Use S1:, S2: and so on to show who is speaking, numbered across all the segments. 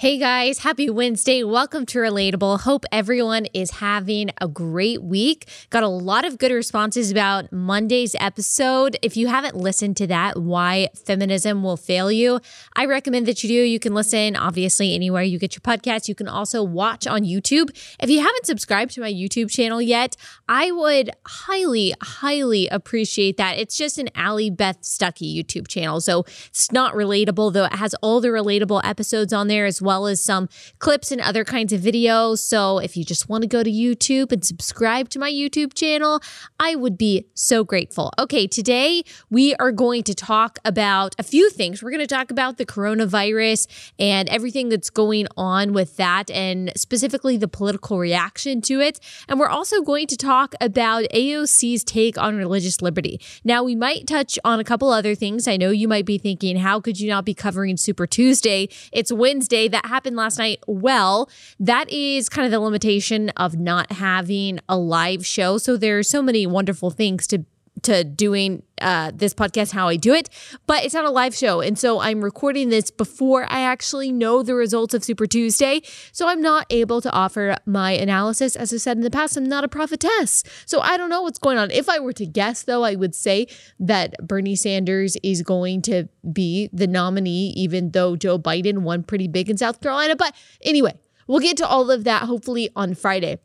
S1: Hey guys, happy Wednesday. Welcome to Relatable. Hope everyone is having a great week. Got a lot of good responses about Monday's episode. If you haven't listened to that, Why Feminism Will Fail You, I recommend that you do. You can listen, obviously, anywhere you get your podcast. You can also watch on YouTube. If you haven't subscribed to my YouTube channel yet, I would highly, highly appreciate that. It's just an Allie Beth Stuckey YouTube channel. So it's not relatable, though it has all the relatable episodes on there as well well as some clips and other kinds of videos. So if you just want to go to YouTube and subscribe to my YouTube channel, I would be so grateful. Okay, today we are going to talk about a few things. We're going to talk about the coronavirus and everything that's going on with that, and specifically the political reaction to it. And we're also going to talk about AOC's take on religious liberty. Now, we might touch on a couple other things. I know you might be thinking, how could you not be covering Super Tuesday? It's Wednesday that happened last night, well, that is kind of the limitation of not having a live show. So there's so many wonderful things to to doing uh, this podcast how I do it, but it's not a live show. And so I'm recording this before I actually know the results of Super Tuesday. So I'm not able to offer my analysis. As I said in the past, I'm not a prophetess. So I don't know what's going on. If I were to guess, though, I would say that Bernie Sanders is going to be the nominee, even though Joe Biden won pretty big in South Carolina. But anyway, we'll get to all of that hopefully on Friday.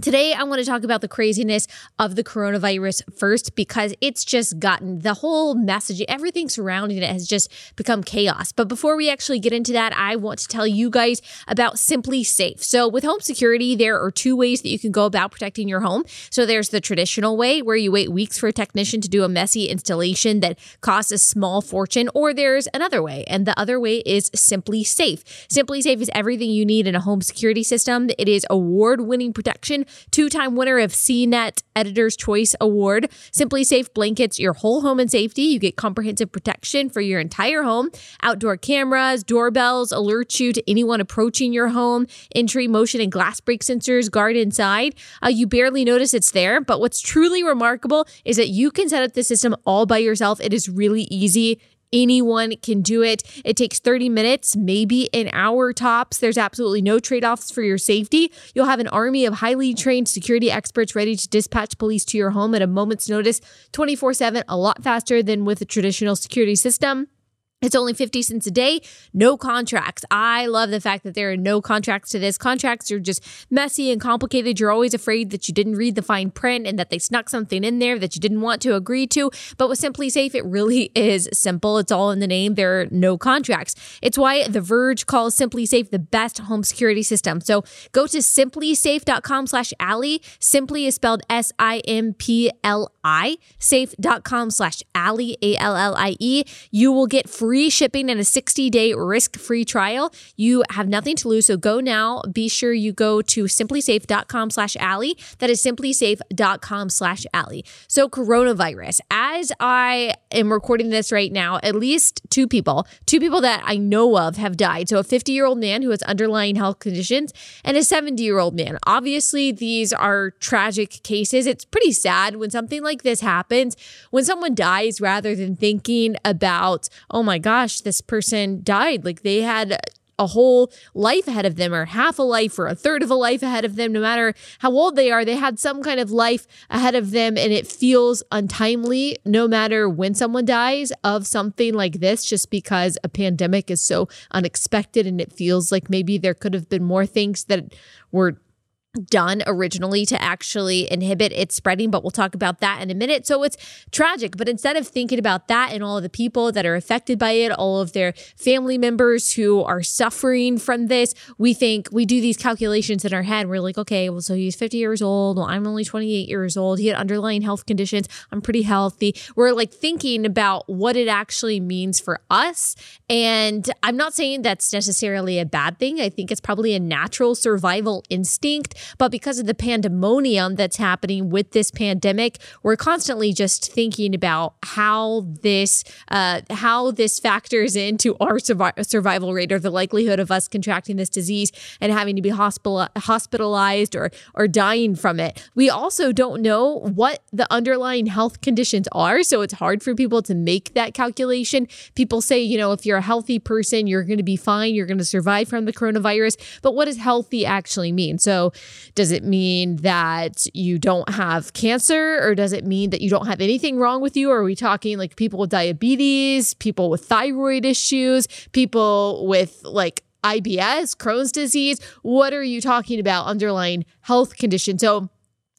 S1: Today, I want to talk about the craziness of the coronavirus first because it's just gotten the whole message, everything surrounding it has just become chaos. But before we actually get into that, I want to tell you guys about SimpliSafe. So, with home security, there are two ways that you can go about protecting your home. So, there's the traditional way where you wait weeks for a technician to do a messy installation that costs a small fortune, or there's another way, and the other way is SimpliSafe. Simply Safe is everything you need in a home security system. It is award winning protection two time winner of CNET Editor's Choice Award. SimpliSafe blankets your whole home in safety. You get comprehensive protection for your entire home. Outdoor cameras, doorbells alert you to anyone approaching your home. Entry, motion, and glass break sensors guard inside. Uh, you barely notice it's there, but what's truly remarkable is that you can set up the system all by yourself. It is really easy. Anyone can do it. It takes 30 minutes, maybe an hour tops. There's absolutely no trade offs for your safety. You'll have an army of highly trained security experts ready to dispatch police to your home at a moment's notice 24 7, a lot faster than with a traditional security system. It's only 50 cents a day, no contracts. I love the fact that there are no contracts to this. Contracts are just messy and complicated. You're always afraid that you didn't read the fine print and that they snuck something in there that you didn't want to agree to. But with SimpliSafe, it really is simple. It's all in the name. There are no contracts. It's why The Verge calls SimpliSafe the best home security system. So go to simplisafe.com slash Allie. Simply is spelled S-I-M-P-L-I. Safe.com slash Allie, A-L-L-I-E. You will get free free shipping and a 60 day risk free trial. You have nothing to lose. So go now. Be sure you go to simplisafe.com slash Allie. That is simplisafe.com slash Allie. So coronavirus, as I am recording this right now, at least two people, two people that I know of have died. So a 50 year old man who has underlying health conditions and a 70 year old man. Obviously, these are tragic cases. It's pretty sad when something like this happens, when someone dies rather than thinking about, oh my gosh, this person died. Like they had a whole life ahead of them, or half a life, or a third of a life ahead of them. No matter how old they are, they had some kind of life ahead of them, and it feels untimely no matter when someone dies of something like this, just because a pandemic is so unexpected and it feels like maybe there could have been more things that were done originally to actually inhibit its spreading, but we'll talk about that in a minute. So it's tragic, but instead of thinking about that and all of the people that are affected by it, all of their family members who are suffering from this, we think we do these calculations in our head. We're like, okay, well, so he's 50 years old. Well, I'm only 28 years old. He had underlying health conditions. I'm pretty healthy. We're like thinking about what it actually means for us. And I'm not saying that's necessarily a bad thing. I think it's probably a natural survival instinct But because of the pandemonium that's happening with this pandemic, we're constantly just thinking about how this uh, how this factors into our survi- survival rate or the likelihood of us contracting this disease and having to be hospital- hospitalized or or dying from it. We also don't know what the underlying health conditions are, so it's hard for people to make that calculation. People say, you know, if you're a healthy person, you're going to be fine, you're going to survive from the coronavirus. But what does healthy actually mean? So, does it mean that you don't have cancer or does it mean that you don't have anything wrong with you? Or are we talking like people with diabetes, people with thyroid issues, people with like IBS, Crohn's disease? What are you talking about underlying health condition? So,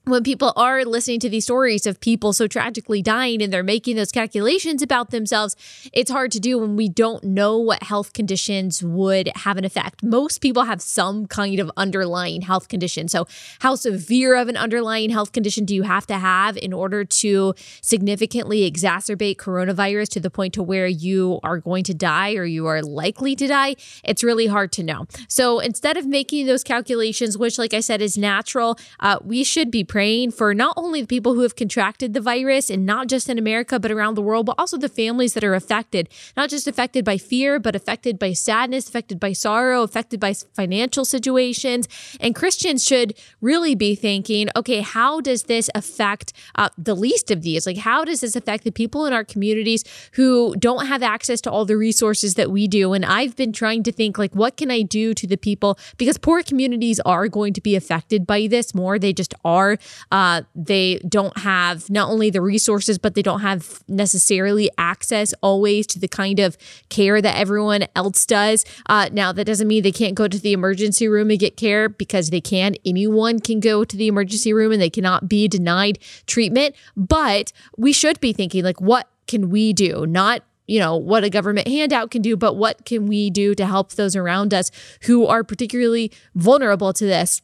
S1: when people are listening to these stories of people so tragically dying and they're making those calculations about themselves, it's hard to do when we don't know what health conditions would have an effect. Most people have some kind of underlying health condition. So, how severe of an underlying health condition do you have to have in order to significantly exacerbate coronavirus to the point to where you are going to die or you are likely to die? It's really hard to know. So, instead of making those calculations, which, like I said, is natural, uh, we should be praying for not only the people who have contracted the virus and not just in America, but around the world, but also the families that are affected, not just affected by fear, but affected by sadness, affected by sorrow, affected by financial situations. And Christians should really be thinking, okay, how does this affect uh, the least of these? Like, how does this affect the people in our communities who don't have access to all the resources that we do? And I've been trying to think, like, what can I do to the people? Because poor communities are going to be affected by this more. They just are. Uh, they don't have not only the resources, but they don't have necessarily access always to the kind of care that everyone else does. Uh, now, that doesn't mean they can't go to the emergency room and get care because they can. Anyone can go to the emergency room and they cannot be denied treatment. But we should be thinking, like, what can we do? Not you know, what a government handout can do, but what can we do to help those around us who are particularly vulnerable to this?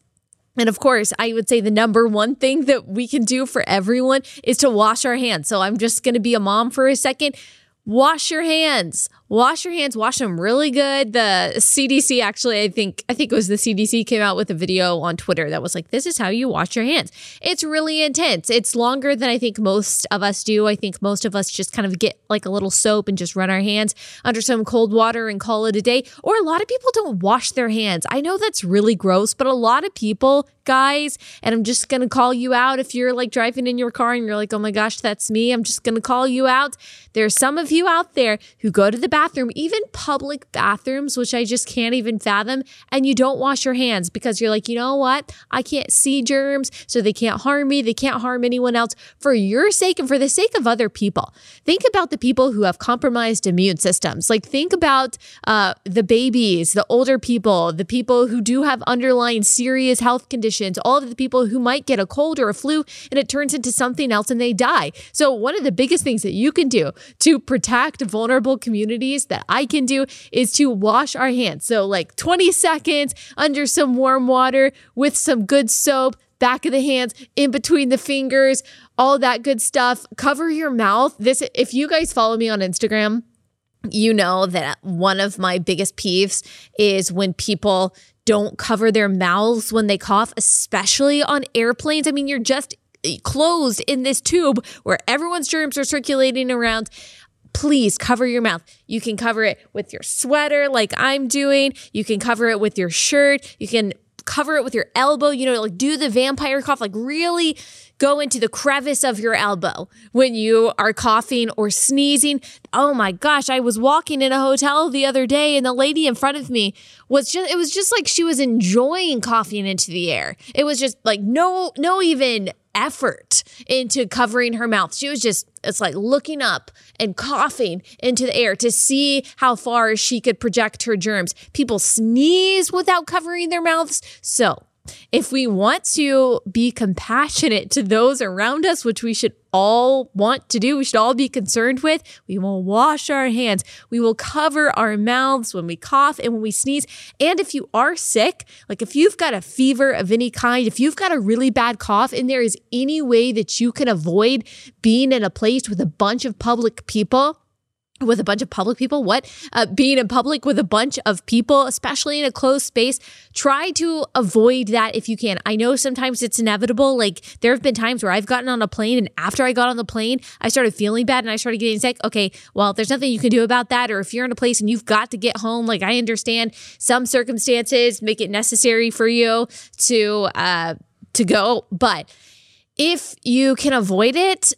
S1: And of course, I would say the number one thing that we can do for everyone is to wash our hands. So I'm just going to be a mom for a second. Wash your hands wash your hands, wash them really good. The CDC actually, I think, I think it was the CDC came out with a video on Twitter that was like, this is how you wash your hands. It's really intense. It's longer than I think most of us do. I think most of us just kind of get like a little soap and just run our hands under some cold water and call it a day. Or a lot of people don't wash their hands. I know that's really gross, but a lot of people, guys, and I'm just going to call you out if you're like driving in your car and you're like, oh my gosh, that's me. I'm just going to call you out. There's some of you out there who go to the bathroom, even public bathrooms, which I just can't even fathom, and you don't wash your hands because you're like, you know what? I can't see germs, so they can't harm me. They can't harm anyone else. For your sake and for the sake of other people, think about the people who have compromised immune systems. Like, think about uh, the babies, the older people, the people who do have underlying serious health conditions, all of the people who might get a cold or a flu and it turns into something else and they die. So, one of the biggest things that you can do to protect vulnerable communities that I can do is to wash our hands. So, like 20 seconds under some warm water with some good soap, back of the hands, in between the fingers, all that good stuff. Cover your mouth. This, if you guys follow me on Instagram, you know that one of my biggest peeves is when people don't cover their mouths when they cough, especially on airplanes. I mean, you're just eh, closed in this tube where everyone's germs are circulating around please cover your mouth. You can cover it with your sweater, like I'm doing. You can cover it with your shirt. You can cover it with your elbow, you know, like do the vampire cough, like really go into the crevice of your elbow when you are coughing or sneezing. Oh my gosh, I was walking in a hotel the other day and the lady in front of me was just it was just like she was enjoying coughing into the air. It was just like no no even effort into covering her mouth. She was just, it's like looking up and coughing into the air to see how far she could project her germs. People sneeze without covering their mouths. So if we want to be compassionate to those around us, which we should all want to do, we should all be concerned with, we will wash our hands. We will cover our mouths when we cough and when we sneeze. And if you are sick, like if you've got a fever of any kind, if you've got a really bad cough and there is any way that you can avoid being in a place with a bunch of public people, with a bunch of public people? What uh, being in public with a bunch of people especially in a closed space try to avoid that if you can. I know sometimes it's inevitable. Like there have been times where i've gotten on a plane and after i got on the plane i started feeling bad and i started getting sick. Okay well there's nothing you can do about that. Or if you're in a place and you've got to get home like i understand some circumstances make it necessary for you to uh to go. But if you can avoid it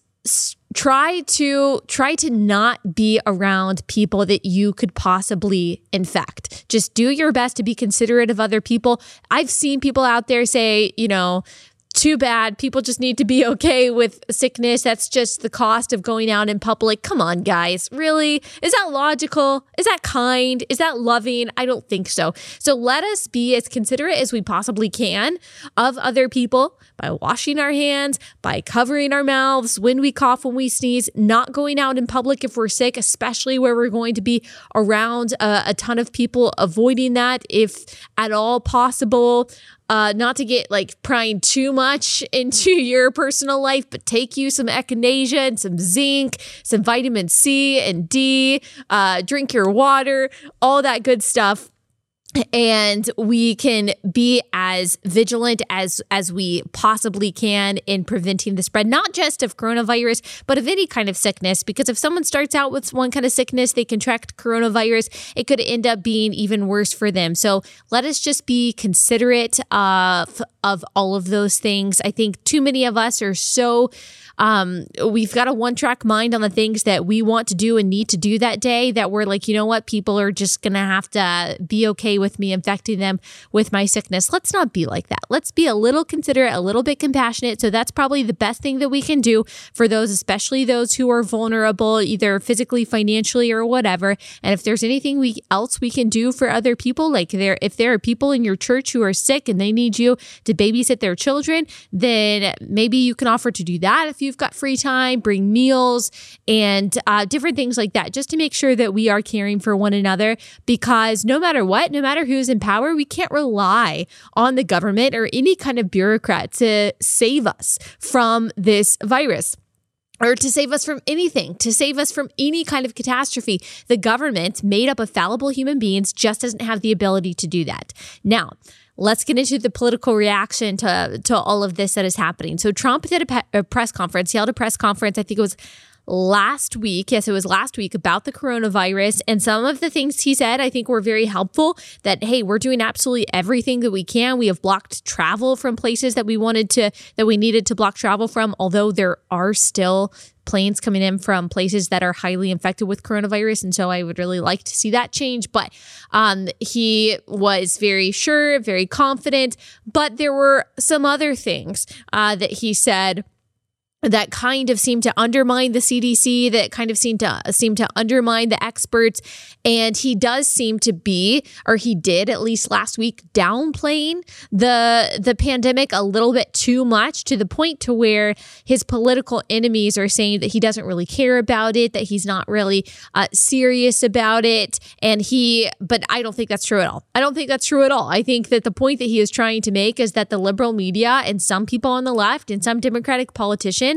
S1: try to try to not be around people that you could possibly infect. Just do your best to be considerate of other people. I've seen people out there say you know too bad. People just need to be okay with sickness. That's just the cost of going out in public. Come on, guys. Really? Is that logical? Is that kind? Is that loving? I don't think so. So let us be as considerate as we possibly can of other people by washing our hands, by covering our mouths when we cough, when we sneeze, not going out in public if we're sick, especially where we're going to be around a, a ton of people, avoiding that if at all possible uh, not to get like prying too much into your personal life, but take you some echinacea and some zinc, some vitamin C and D, uh, drink your water, all that good stuff and we can be as vigilant as as we possibly can in preventing the spread not just of coronavirus but of any kind of sickness. Because if someone starts out with one kind of sickness they contract coronavirus it could end up being even worse for them. So let us just be considerate of of all of those things. I think too many of us are so um, we've got a one track mind on the things that we want to do and need to do that day that we're like, you know what, people are just going to have to be okay with me infecting them with my sickness. Let's not be like that. Let's be a little considerate, a little bit compassionate. So that's probably the best thing that we can do for those, especially those who are vulnerable, either physically, financially, or whatever. And if there's anything we else we can do for other people, like there, if there are people in your church who are sick and they need you to babysit their children, then maybe you can offer to do that if you you've got free time, bring meals and uh, different things like that, just to make sure that we are caring for one another. Because no matter what, no matter who's in power, we can't rely on the government or any kind of bureaucrat to save us from this virus or to save us from anything, to save us from any kind of catastrophe. The government, made up of fallible human beings, just doesn't have the ability to do that. Now, let's get into the political reaction to to all of this that is happening. So Trump did a, pe- a, press conference. He held a press conference. I think it was last week. Yes, it was last week about the coronavirus. And some of the things he said, I think were very helpful that, hey, we're doing absolutely everything that we can. We have blocked travel from places that we wanted to, that we needed to block travel from, although there are still planes coming in from places that are highly infected with coronavirus. And so I would really like to see that change. But um, he was very sure, very confident. But there were some other things uh, that he said that kind of seemed to undermine the CDC, that kind of seemed to seem to undermine the experts. And he does seem to be, or he did at least last week, downplaying the the pandemic a little bit too much to the point to where his political enemies are saying that he doesn't really care about it, that he's not really uh, serious about it. And he, but I don't think that's true at all. I don't think that's true at all. I think that the point that he is trying to make is that the liberal media and some people on the left and some Democratic politicians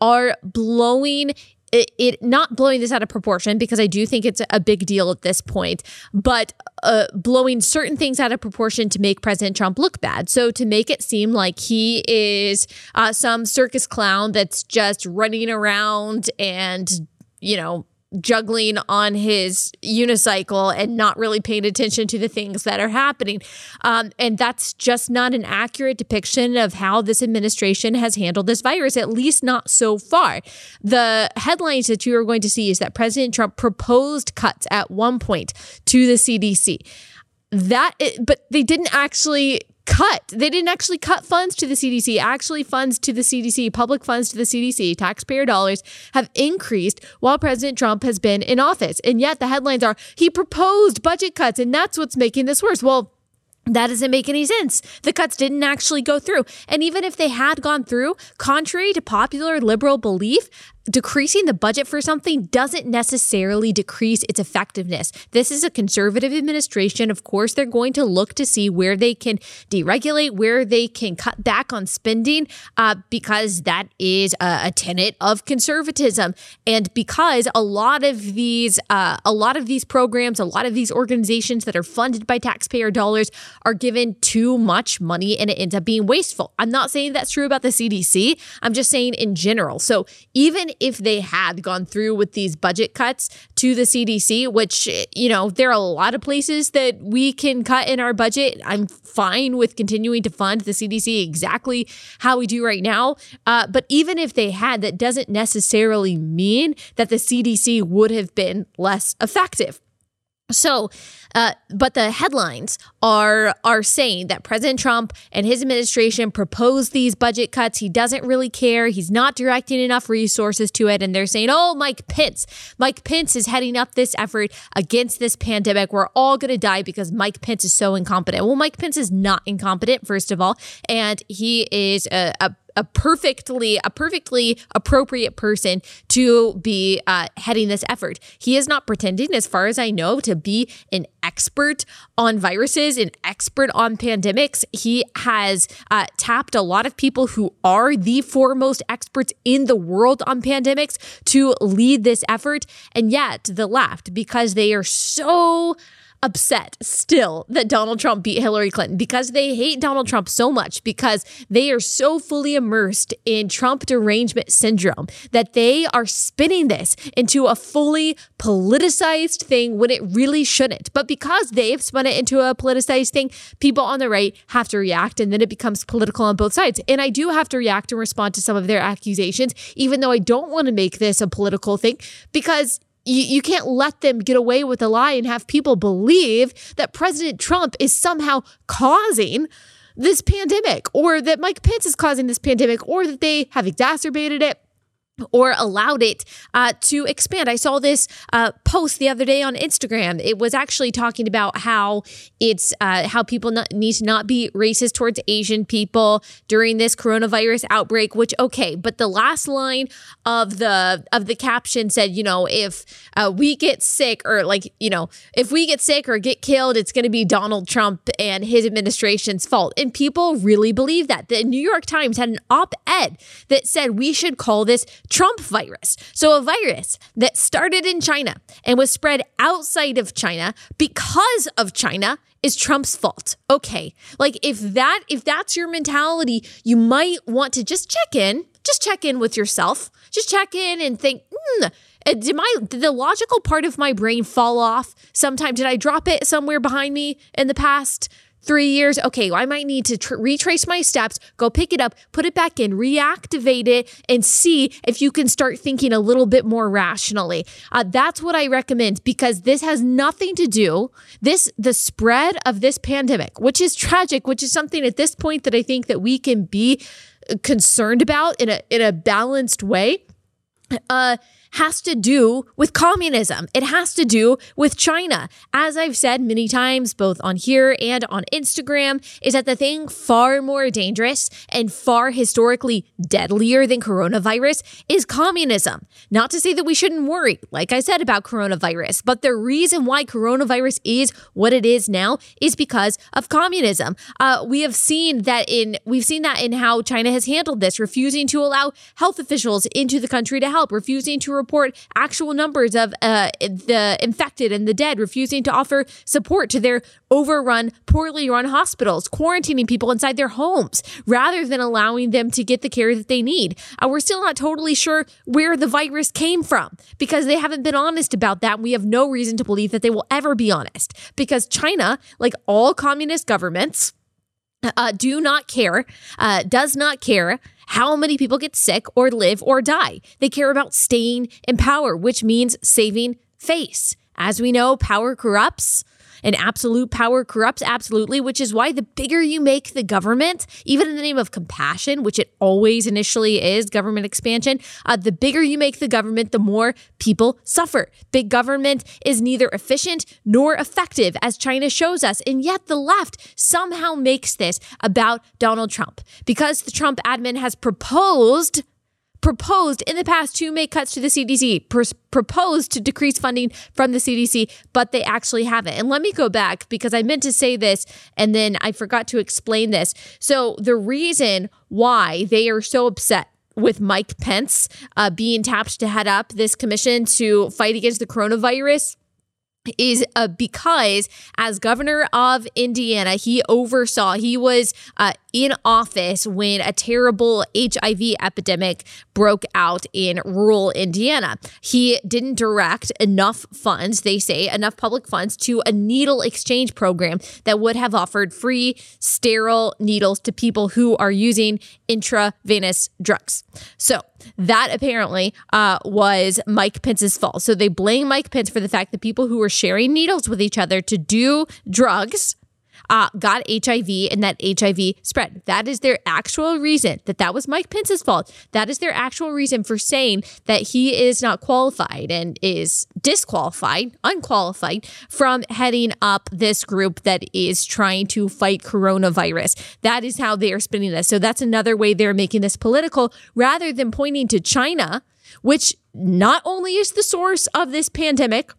S1: are blowing it, it, not blowing this out of proportion because I do think it's a big deal at this point, but uh, blowing certain things out of proportion to make President Trump look bad. So to make it seem like he is uh, some circus clown that's just running around and you know juggling on his unicycle and not really paying attention to the things that are happening. Um, and that's just not an accurate depiction of how this administration has handled this virus, at least not so far. The headlines that you are going to see is that President Trump proposed cuts at one point to the CDC. That, but they didn't actually cut. They didn't actually cut funds to the CDC. Actually, funds to the CDC, public funds to the CDC, taxpayer dollars have increased while President Trump has been in office. And yet the headlines are he proposed budget cuts, and that's what's making this worse. Well, that doesn't make any sense. The cuts didn't actually go through. And even if they had gone through, contrary to popular liberal belief, decreasing the budget for something doesn't necessarily decrease its effectiveness. This is a conservative administration. Of course, they're going to look to see where they can deregulate, where they can cut back on spending, uh, because that is a, a, tenet of conservatism. And because a lot of these, uh, a lot of these programs, a lot of these organizations that are funded by taxpayer dollars are given too much money and it ends up being wasteful. I'm not saying that's true about the CDC. I'm just saying in general. So even if they had gone through with these budget cuts to the CDC, which, you know, there are a lot of places that we can cut in our budget. I'm fine with continuing to fund the CDC exactly how we do right now. Uh, but even if they had, that doesn't necessarily mean that the CDC would have been less effective. So, uh, but the headlines are are saying that President Trump and his administration proposed these budget cuts. He doesn't really care. He's not directing enough resources to it, and they're saying, "Oh, Mike Pence, Mike Pence is heading up this effort against this pandemic. We're all going to die because Mike Pence is so incompetent." Well, Mike Pence is not incompetent, first of all, and he is a, a a perfectly a perfectly appropriate person to be uh, heading this effort. He is not pretending, as far as I know, to be an expert on viruses, an expert on pandemics. He has uh, tapped a lot of people who are the foremost experts in the world on pandemics to lead this effort, and yet the left, because they are so upset still that Donald Trump beat Hillary Clinton because they hate Donald Trump so much because they are so fully immersed in Trump derangement syndrome that they are spinning this into a fully politicized thing when it really shouldn't. But because they've spun it into a politicized thing, people on the right have to react and then it becomes political on both sides. And I do have to react and respond to some of their accusations, even though I don't want to make this a political thing because you, you can't let them get away with a lie and have people believe that President Trump is somehow causing this pandemic or that Mike Pence is causing this pandemic or that they have exacerbated it or allowed it uh, to expand. I saw this uh, post the other day on Instagram. It was actually talking about how it's uh, how people not, need to not be racist towards Asian people during this coronavirus outbreak. Which okay, but the last line of the of the caption said, you know, if uh, we get sick or like you know, if we get sick or get killed, it's going to be Donald Trump and his administration's fault. And people really believe that. The New York Times had an op-ed that said we should call this Trump virus. So, a virus that started in China and was spread outside of China because of China is Trump's fault. Okay. Like if that if that's your mentality, you might want to just check in, just check in with yourself. Just check in and think, uh, did my did the logical part of my brain fall off sometime? Did I drop it somewhere behind me in the past? Three years, okay, I might need to tr- retrace my steps, go pick it up, put it back in, reactivate it, and see if you can start thinking a little bit more rationally. Uh, that's what I recommend because this has nothing to do this the spread of this pandemic, which is tragic, which is something at this point that I think that we can be concerned about in a in a balanced way. Uh, has to do with communism. It has to do with China. As I've said many times, both on here and on Instagram, is that the thing far more dangerous and far historically deadlier than coronavirus is communism. Not to say that we shouldn't worry, like I said about coronavirus, but the reason why coronavirus is what it is now is because of communism. Uh, we have seen that in we've seen that in how China has handled this, refusing to allow health officials into the country to help, refusing to report actual numbers of uh, the infected and the dead, refusing to offer support to their overrun, poorly run hospitals, quarantining people inside their homes rather than allowing them to get the care that they need. Uh, we're still not totally sure where the virus came from because they haven't been honest about that. We have no reason to believe that they will ever be honest because China, like all communist governments, uh, do not care, uh, does not care how many people get sick or live or die. They care about staying in power, which means saving face. As we know, power corrupts and absolute power corrupts absolutely, which is why the bigger you make the government, even in the name of compassion, which it always initially is government expansion, uh, the bigger you make the government, the more people suffer. Big government is neither efficient nor effective, as China shows us. And yet the left somehow makes this about Donald Trump because the Trump admin has proposed proposed in the past to make cuts to the CDC, pr- proposed to decrease funding from the CDC, but they actually haven't. And let me go back because I meant to say this and then I forgot to explain this. So, the reason why they are so upset with Mike Pence uh, being tapped to head up this commission to fight against the coronavirus is uh, because as governor of Indiana, he oversaw, he was uh, in office when a terrible HIV epidemic broke out in rural Indiana. He didn't direct enough funds, they say, enough public funds to a needle exchange program that would have offered free sterile needles to people who are using intravenous drugs. So that apparently uh, was Mike Pence's fault. So they blame Mike Pence for the fact that people who were sharing needles with each other to do drugs uh, got HIV and that HIV spread. That is their actual reason that that was Mike Pence's fault. That is their actual reason for saying that he is not qualified and is disqualified, unqualified from heading up this group that is trying to fight coronavirus. That is how they are spinning this. So that's another way they're making this political rather than pointing to China, which not only is the source of this pandemic,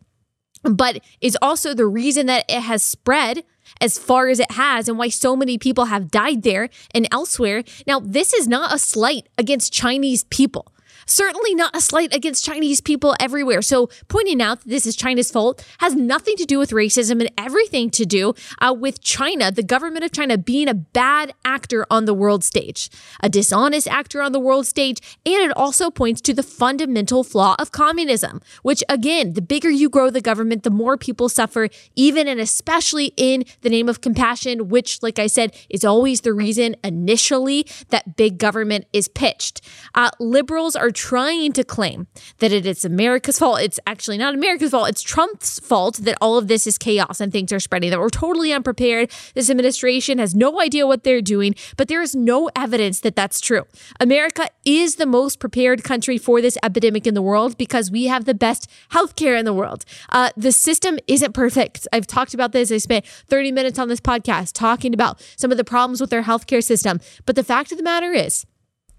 S1: but is also the reason that it has spread as far as it has and why so many people have died there and elsewhere. Now, this is not a slight against Chinese people. Certainly not a slight against Chinese people everywhere. So pointing out that this is China's fault has nothing to do with racism and everything to do uh, with China, the government of China being a bad actor on the world stage, a dishonest actor on the world stage. And it also points to the fundamental flaw of communism, which again, the bigger you grow the government, the more people suffer, even and especially in the name of compassion, which, like I said, is always the reason initially that big government is pitched. Uh, liberals are trying to claim that it is America's fault. It's actually not America's fault. It's Trump's fault that all of this is chaos and things are spreading, that we're totally unprepared. This administration has no idea what they're doing, but there is no evidence that that's true. America is the most prepared country for this epidemic in the world because we have the best healthcare in the world. Uh, the system isn't perfect. I've talked about this. I spent 30 minutes on this podcast talking about some of the problems with our healthcare system. But the fact of the matter is,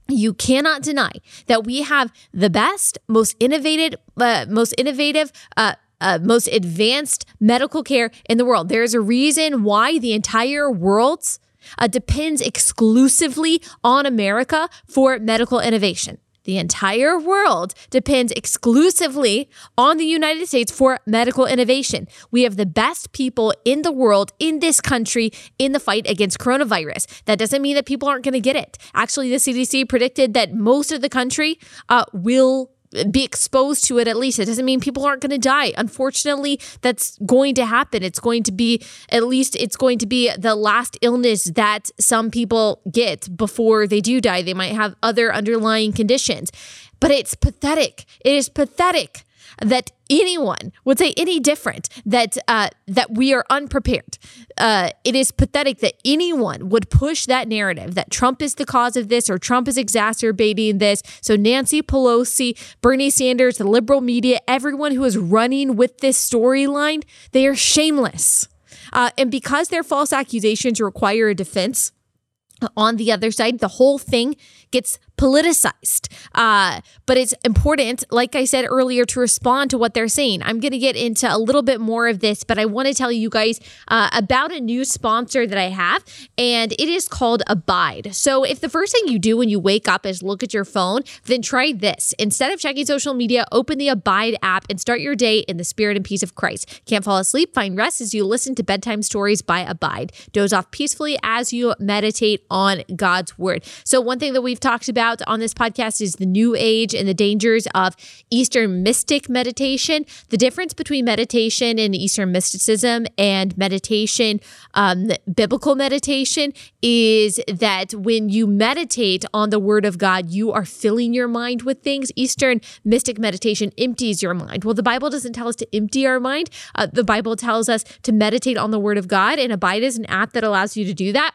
S1: you cannot deny that we have the best, most innovative, uh, most innovative, uh, uh, most advanced medical care in the world. There is a reason why the entire world uh, depends exclusively on America for medical innovation. The entire world depends exclusively on the United States for medical innovation. We have the best people in the world, in this country, in the fight against coronavirus. That doesn't mean that people aren't going to get it. Actually, the CDC predicted that most of the country uh, will be exposed to it at least. It doesn't mean people aren't going to die. Unfortunately, that's going to happen. It's going to be, at least, it's going to be the last illness that some people get before they do die. They might have other underlying conditions. But it's pathetic. It is pathetic that anyone would say any different that uh, that we are unprepared. Uh, it is pathetic that anyone would push that narrative that Trump is the cause of this or Trump is exacerbating this. So Nancy Pelosi, Bernie Sanders, the liberal media, everyone who is running with this storyline, they are shameless. Uh, and because their false accusations require a defense, on the other side, the whole thing gets politicized. Uh, but it's important, like I said earlier, to respond to what they're saying. I'm going to get into a little bit more of this, but I want to tell you guys uh, about a new sponsor that I have, and it is called Abide. So if the first thing you do when you wake up is look at your phone, then try this. Instead of checking social media, open the Abide app and start your day in the spirit and peace of Christ. Can't fall asleep? Find rest as you listen to bedtime stories by Abide. Doze off peacefully as you meditate on God's word. So, one thing that we've talked about on this podcast is the new age and the dangers of Eastern mystic meditation. The difference between meditation and Eastern mysticism and meditation, um, biblical meditation, is that when you meditate on the word of God, you are filling your mind with things. Eastern mystic meditation empties your mind. Well, the Bible doesn't tell us to empty our mind. Uh, the Bible tells us to meditate on the word of God, and Abide is an app that allows you to do that.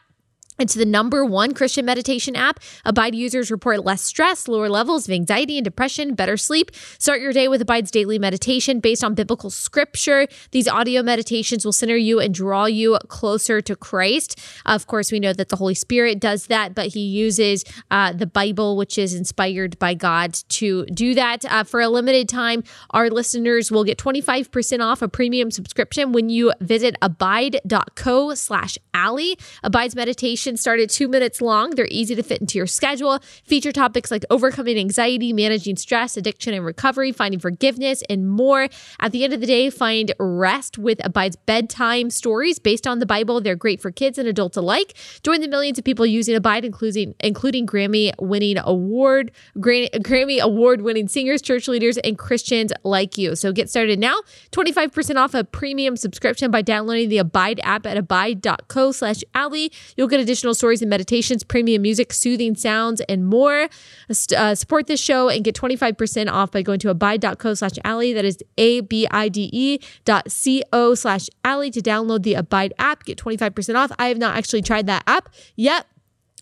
S1: It's the number one Christian meditation app. Abide users report less stress, lower levels of anxiety and depression, better sleep. Start your day with Abide's daily meditation based on biblical scripture. These audio meditations will center you and draw you closer to Christ. Of course, we know that the Holy Spirit does that, but he uses uh, the Bible, which is inspired by God, to do that. Uh, for a limited time, our listeners will get 25% off a premium subscription when you visit abide.co slash Allie. Abide's meditation started two minutes long. They're easy to fit into your schedule. Feature topics like overcoming anxiety, managing stress, addiction and recovery, finding forgiveness, and more. At the end of the day, find rest with Abide's bedtime stories based on the Bible. They're great for kids and adults alike. Join the millions of people using Abide, including including Grammy-winning award Grammy award-winning singers, church leaders, and Christians like you. So get started now. 25% off a premium subscription by downloading the Abide app at abide.co slash Allie. You'll get a additional stories and meditations, premium music, soothing sounds, and more. Uh, support this show and get 25% off by going to abide.co slash Allie. That is A-B-I-D-E dot C-O slash Allie to download the Abide app. Get 25% off. I have not actually tried that app yet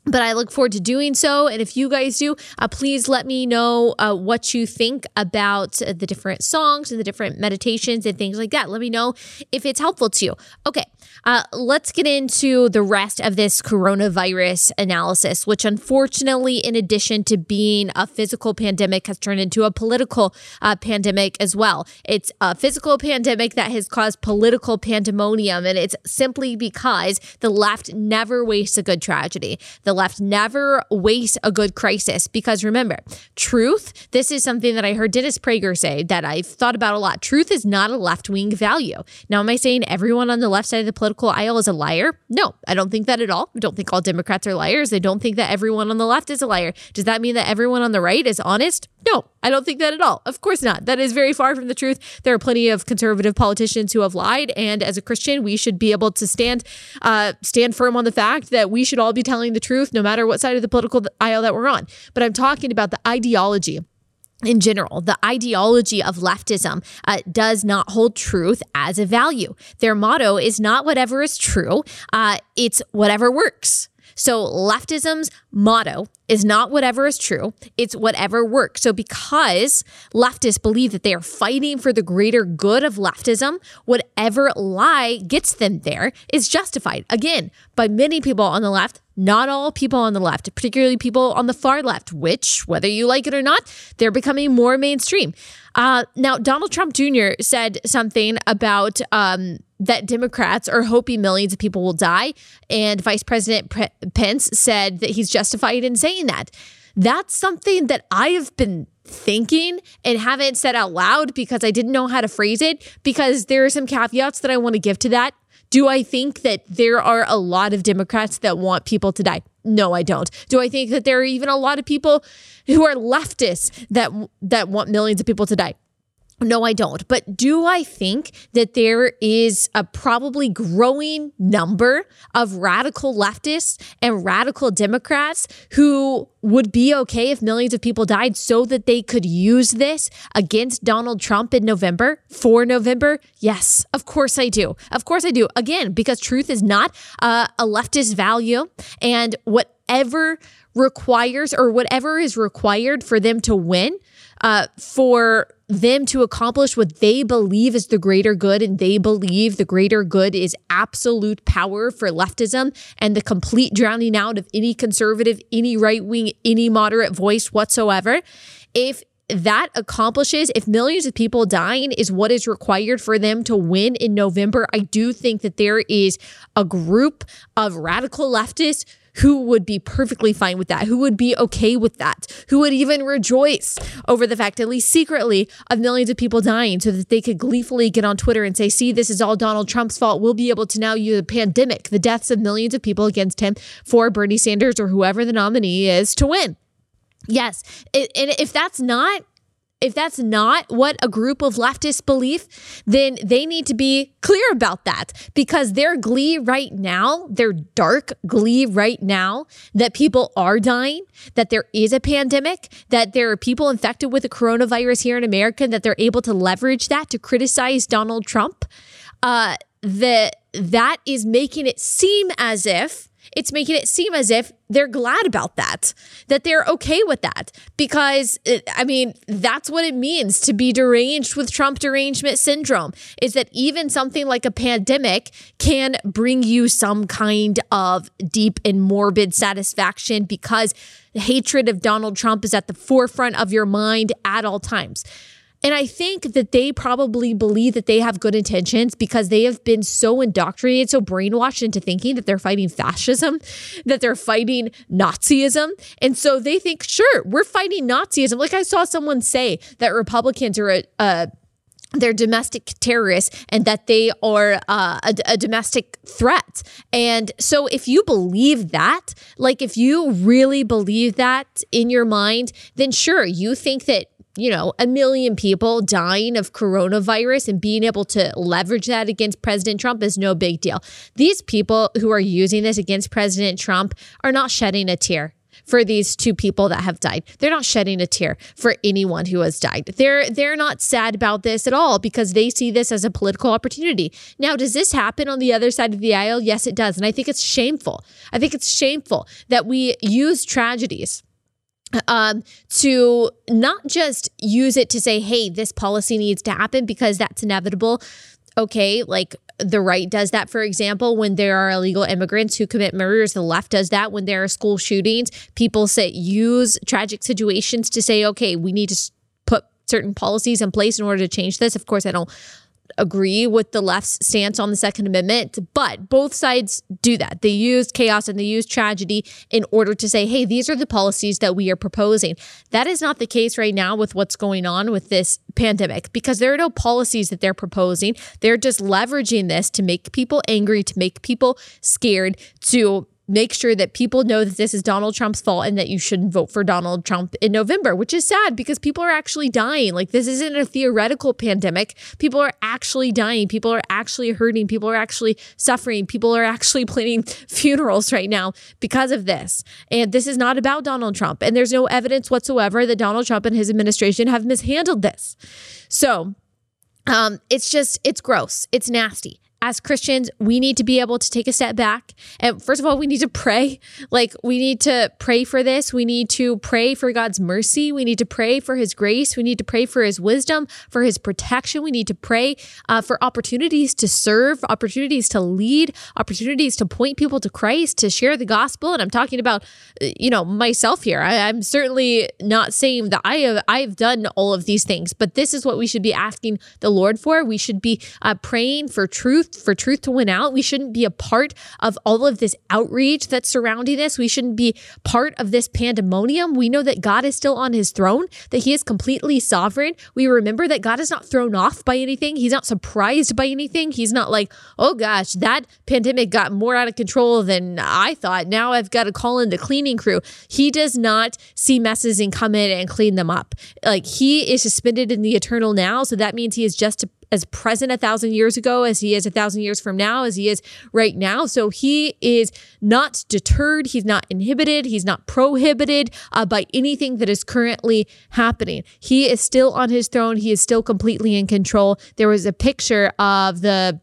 S1: but I look forward to doing so. And if you guys do, uh, please let me know uh, what you think about the different songs and the different meditations and things like that. Let me know if it's helpful to you. Okay, uh, let's get into the rest of this coronavirus analysis, which unfortunately, in addition to being a physical pandemic, has turned into a political uh, pandemic as well. It's a physical pandemic that has caused political pandemonium, and it's simply because the left never wastes a good tragedy. The the left never wastes a good crisis because remember, truth, this is something that I heard Dennis Prager say that I've thought about a lot. Truth is not a left wing value. Now, am I saying everyone on the left side of the political aisle is a liar? No, I don't think that at all. I don't think all Democrats are liars. I don't think that everyone on the left is a liar. Does that mean that everyone on the right is honest? No, I don't think that at all. Of course not. That is very far from the truth. There are plenty of conservative politicians who have lied, and as a Christian, we should be able to stand uh, stand firm on the fact that we should all be telling the truth, no matter what side of the political aisle that we're on. But I'm talking about the ideology in general, the ideology of leftism uh, does not hold truth as a value. Their motto is not whatever is true, uh, it's whatever works. So leftism's motto is not whatever is true, it's whatever works. So because leftists believe that they are fighting for the greater good of leftism, whatever lie gets them there is justified. Again, by many people on the left, not all people on the left, particularly people on the far left, which, whether you like it or not, they're becoming more mainstream. Uh, now, Donald Trump Jr. said something about um, that Democrats are hoping millions of people will die. And Vice President Pence said that he's justified in saying that. That's something that I have been thinking and haven't said out loud because I didn't know how to phrase it because there are some caveats that I want to give to that. Do I think that there are a lot of Democrats that want people to die? No, I don't. Do I think that there are even a lot of people who are leftists that that want millions of people to die? No, I don't. But do I think that there is a probably growing number of radical leftists and radical Democrats who would be okay if millions of people died so that they could use this against Donald Trump in November for November? Yes, of course I do. Of course I do. Again, because truth is not uh, a leftist value and whatever requires or whatever is required for them to win uh, for them to accomplish what they believe is the greater good. And they believe the greater good is absolute power for leftism and the complete drowning out of any conservative, any right wing, any moderate voice whatsoever. If that accomplishes, if millions of people dying is what is required for them to win in November, I do think that there is a group of radical leftists who would be perfectly fine with that, who would be okay with that, who would even rejoice over the fact, at least secretly, of millions of people dying so that they could gleefully get on Twitter and say, see, this is all Donald Trump's fault. We'll be able to now use a pandemic, the deaths of millions of people against him for Bernie Sanders or whoever the nominee is to win. Yes. and if that's not if that's not what a group of leftists believe, then they need to be clear about that because their glee right now, their dark glee right now, that people are dying, that there is a pandemic, that there are people infected with the coronavirus here in America, that they're able to leverage that to criticize Donald Trump, uh, that that is making it seem as if it's making it seem as if they're glad about that, that they're okay with that. Because, it, I mean, that's what it means to be deranged with Trump derangement syndrome is that even something like a pandemic can bring you some kind of deep and morbid satisfaction because the hatred of Donald Trump is at the forefront of your mind at all times. And I think that they probably believe that they have good intentions because they have been so indoctrinated, so brainwashed into thinking that they're fighting fascism, that they're fighting Nazism. And so they think, sure, we're fighting Nazism. Like I saw someone say that Republicans are a, a they're domestic terrorists and that they are uh, a, a, domestic threat. And so, if you believe that, like if you really believe that in your mind, then sure, you think that you know, a million people dying of coronavirus and being able to leverage that against President Trump is no big deal. These people who are using this against President Trump are not shedding a tear for these two people that have died. They're not shedding a tear for anyone who has died. They're they're not sad about this at all because they see this as a political opportunity. Now, does this happen on the other side of the aisle? Yes, it does. And I think it's shameful. I think it's shameful that we use tragedies um, to not just use it to say, hey, this policy needs to happen because that's inevitable. Okay, like the right does that, for example, when there are illegal immigrants who commit murders. The left does that when there are school shootings. People say use tragic situations to say, okay, we need to put certain policies in place in order to change this. Of course, I don't agree with the left's stance on the Second Amendment, but both sides do that. They use chaos and they use tragedy in order to say, hey, these are the policies that we are proposing. That is not the case right now with what's going on with this pandemic because there are no policies that they're proposing. They're just leveraging this to make people angry, to make people scared, to make sure that people know that this is Donald Trump's fault and that you shouldn't vote for Donald Trump in November, which is sad because people are actually dying. Like, this isn't a theoretical pandemic. People are actually dying. People are actually hurting. People are actually suffering. People are actually planning funerals right now because of this. And this is not about Donald Trump. And there's no evidence whatsoever that Donald Trump and his administration have mishandled this. So, um, it's just, it's gross. It's nasty as Christians, we need to be able to take a step back. And first of all, we need to pray. Like, we need to pray for this. We need to pray for God's mercy. We need to pray for His grace. We need to pray for His wisdom, for His protection. We need to pray uh, for opportunities to serve, opportunities to lead, opportunities to point people to Christ, to share the gospel. And I'm talking about, you know, myself here. I, I'm certainly not saying that I have I've done all of these things, but this is what we should be asking the Lord for. We should be uh, praying for truth for truth to win out. We shouldn't be a part of all of this outreach that's surrounding this. We shouldn't be part of this pandemonium. We know that God is still on his throne, that he is completely sovereign. We remember that God is not thrown off by anything. He's not surprised by anything. He's not like, oh gosh, that pandemic got more out of control than I thought. Now I've got to call in the cleaning crew. He does not see messes and come in and clean them up. Like he is suspended in the eternal now. So that means he is just as present a thousand years ago as he is a thousand years from now, as he is right now. So he is not deterred. He's not inhibited. He's not prohibited uh, by anything that is currently happening. He is still on his throne. He is still completely in control. There was a picture of the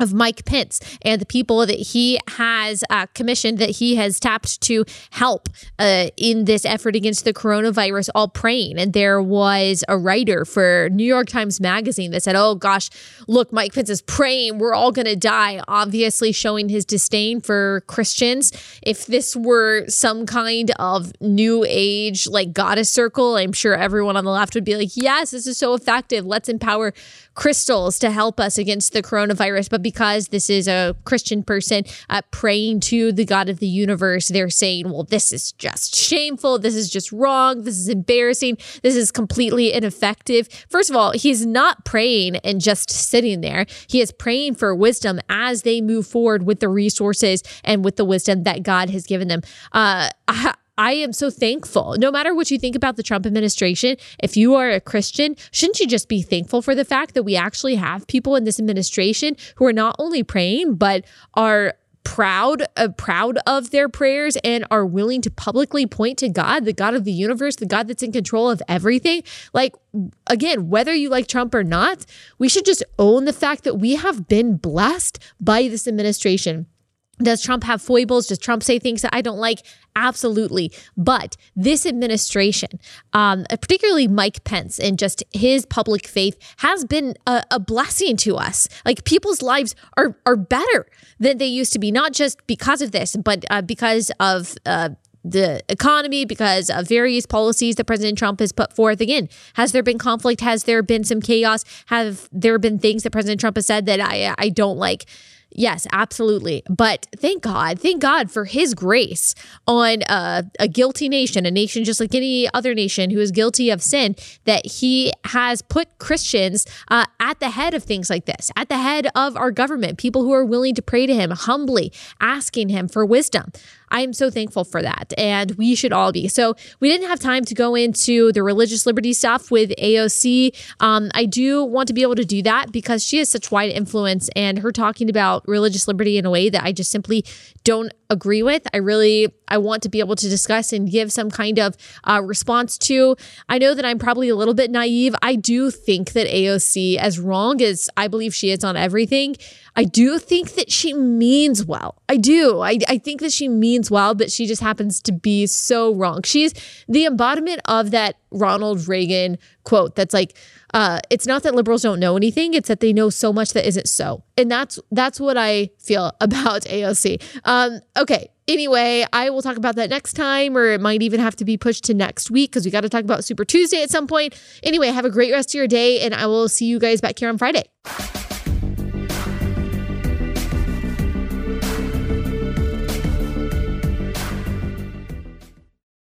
S1: of Mike Pence and the people that he has uh, commissioned, that he has tapped to help uh, in this effort against the coronavirus, all praying. And there was a writer for New York Times Magazine that said, Oh gosh, look, Mike Pence is praying. We're all going to die. Obviously, showing his disdain for Christians. If this were some kind of new age, like goddess circle, I'm sure everyone on the left would be like, Yes, this is so effective. Let's empower crystals to help us against the coronavirus. But because this is a Christian person uh, praying to the God of the universe, they're saying, well, this is just shameful. This is just wrong. This is embarrassing. This is completely ineffective. First of all, he's not praying and just sitting there. He is praying for wisdom as they move forward with the resources and with the wisdom that God has given them. Uh, I, I am so thankful. No matter what you think about the Trump administration, if you are a Christian, shouldn't you just be thankful for the fact that we actually have people in this administration who are not only praying, but are proud uh, proud of their prayers and are willing to publicly point to God, the God of the universe, the God that's in control of everything. Like again, whether you like Trump or not, we should just own the fact that we have been blessed by this administration Does Trump have foibles? Does Trump say things that I don't like? Absolutely. But this administration, um, particularly Mike Pence and just his public faith, has been a, a, blessing to us. Like people's lives are are better than they used to be, not just because of this, but uh, because of. Uh, the economy because of various policies that President Trump has put forth. Again, has there been conflict? Has there been some chaos? Have there been things that President Trump has said that I I don't like? Yes, absolutely. But thank God, thank God for his grace on uh, a guilty nation, a nation just like any other nation who is guilty of sin, that he has put Christians uh, at the head of things like this, at the head of our government, people who are willing to pray to him humbly, asking him for wisdom. I am so thankful for that. And we should all be. So we didn't have time to go into the religious liberty stuff with AOC. Um, I do want to be able to do that because she has such wide influence and her talking about religious liberty in a way that I just simply don't agree with. I really I want to be able to discuss and give some kind of uh, response to. I know that I'm probably a little bit naive. I do think that AOC, as wrong as I believe she is on everything, I do think that she means well. I do. I, I think that she means well, but she just happens to be so wrong. She's the embodiment of that Ronald Reagan quote that's like, uh, it's not that liberals don't know anything; it's that they know so much that isn't so, and that's that's what I feel about AOC. Um, okay, Anyway, I will talk about that next time, or it might even have to be pushed to next week because we got to talk about Super Tuesday at some point. Anyway, have a great rest of your day, and I will see you guys back here on Friday.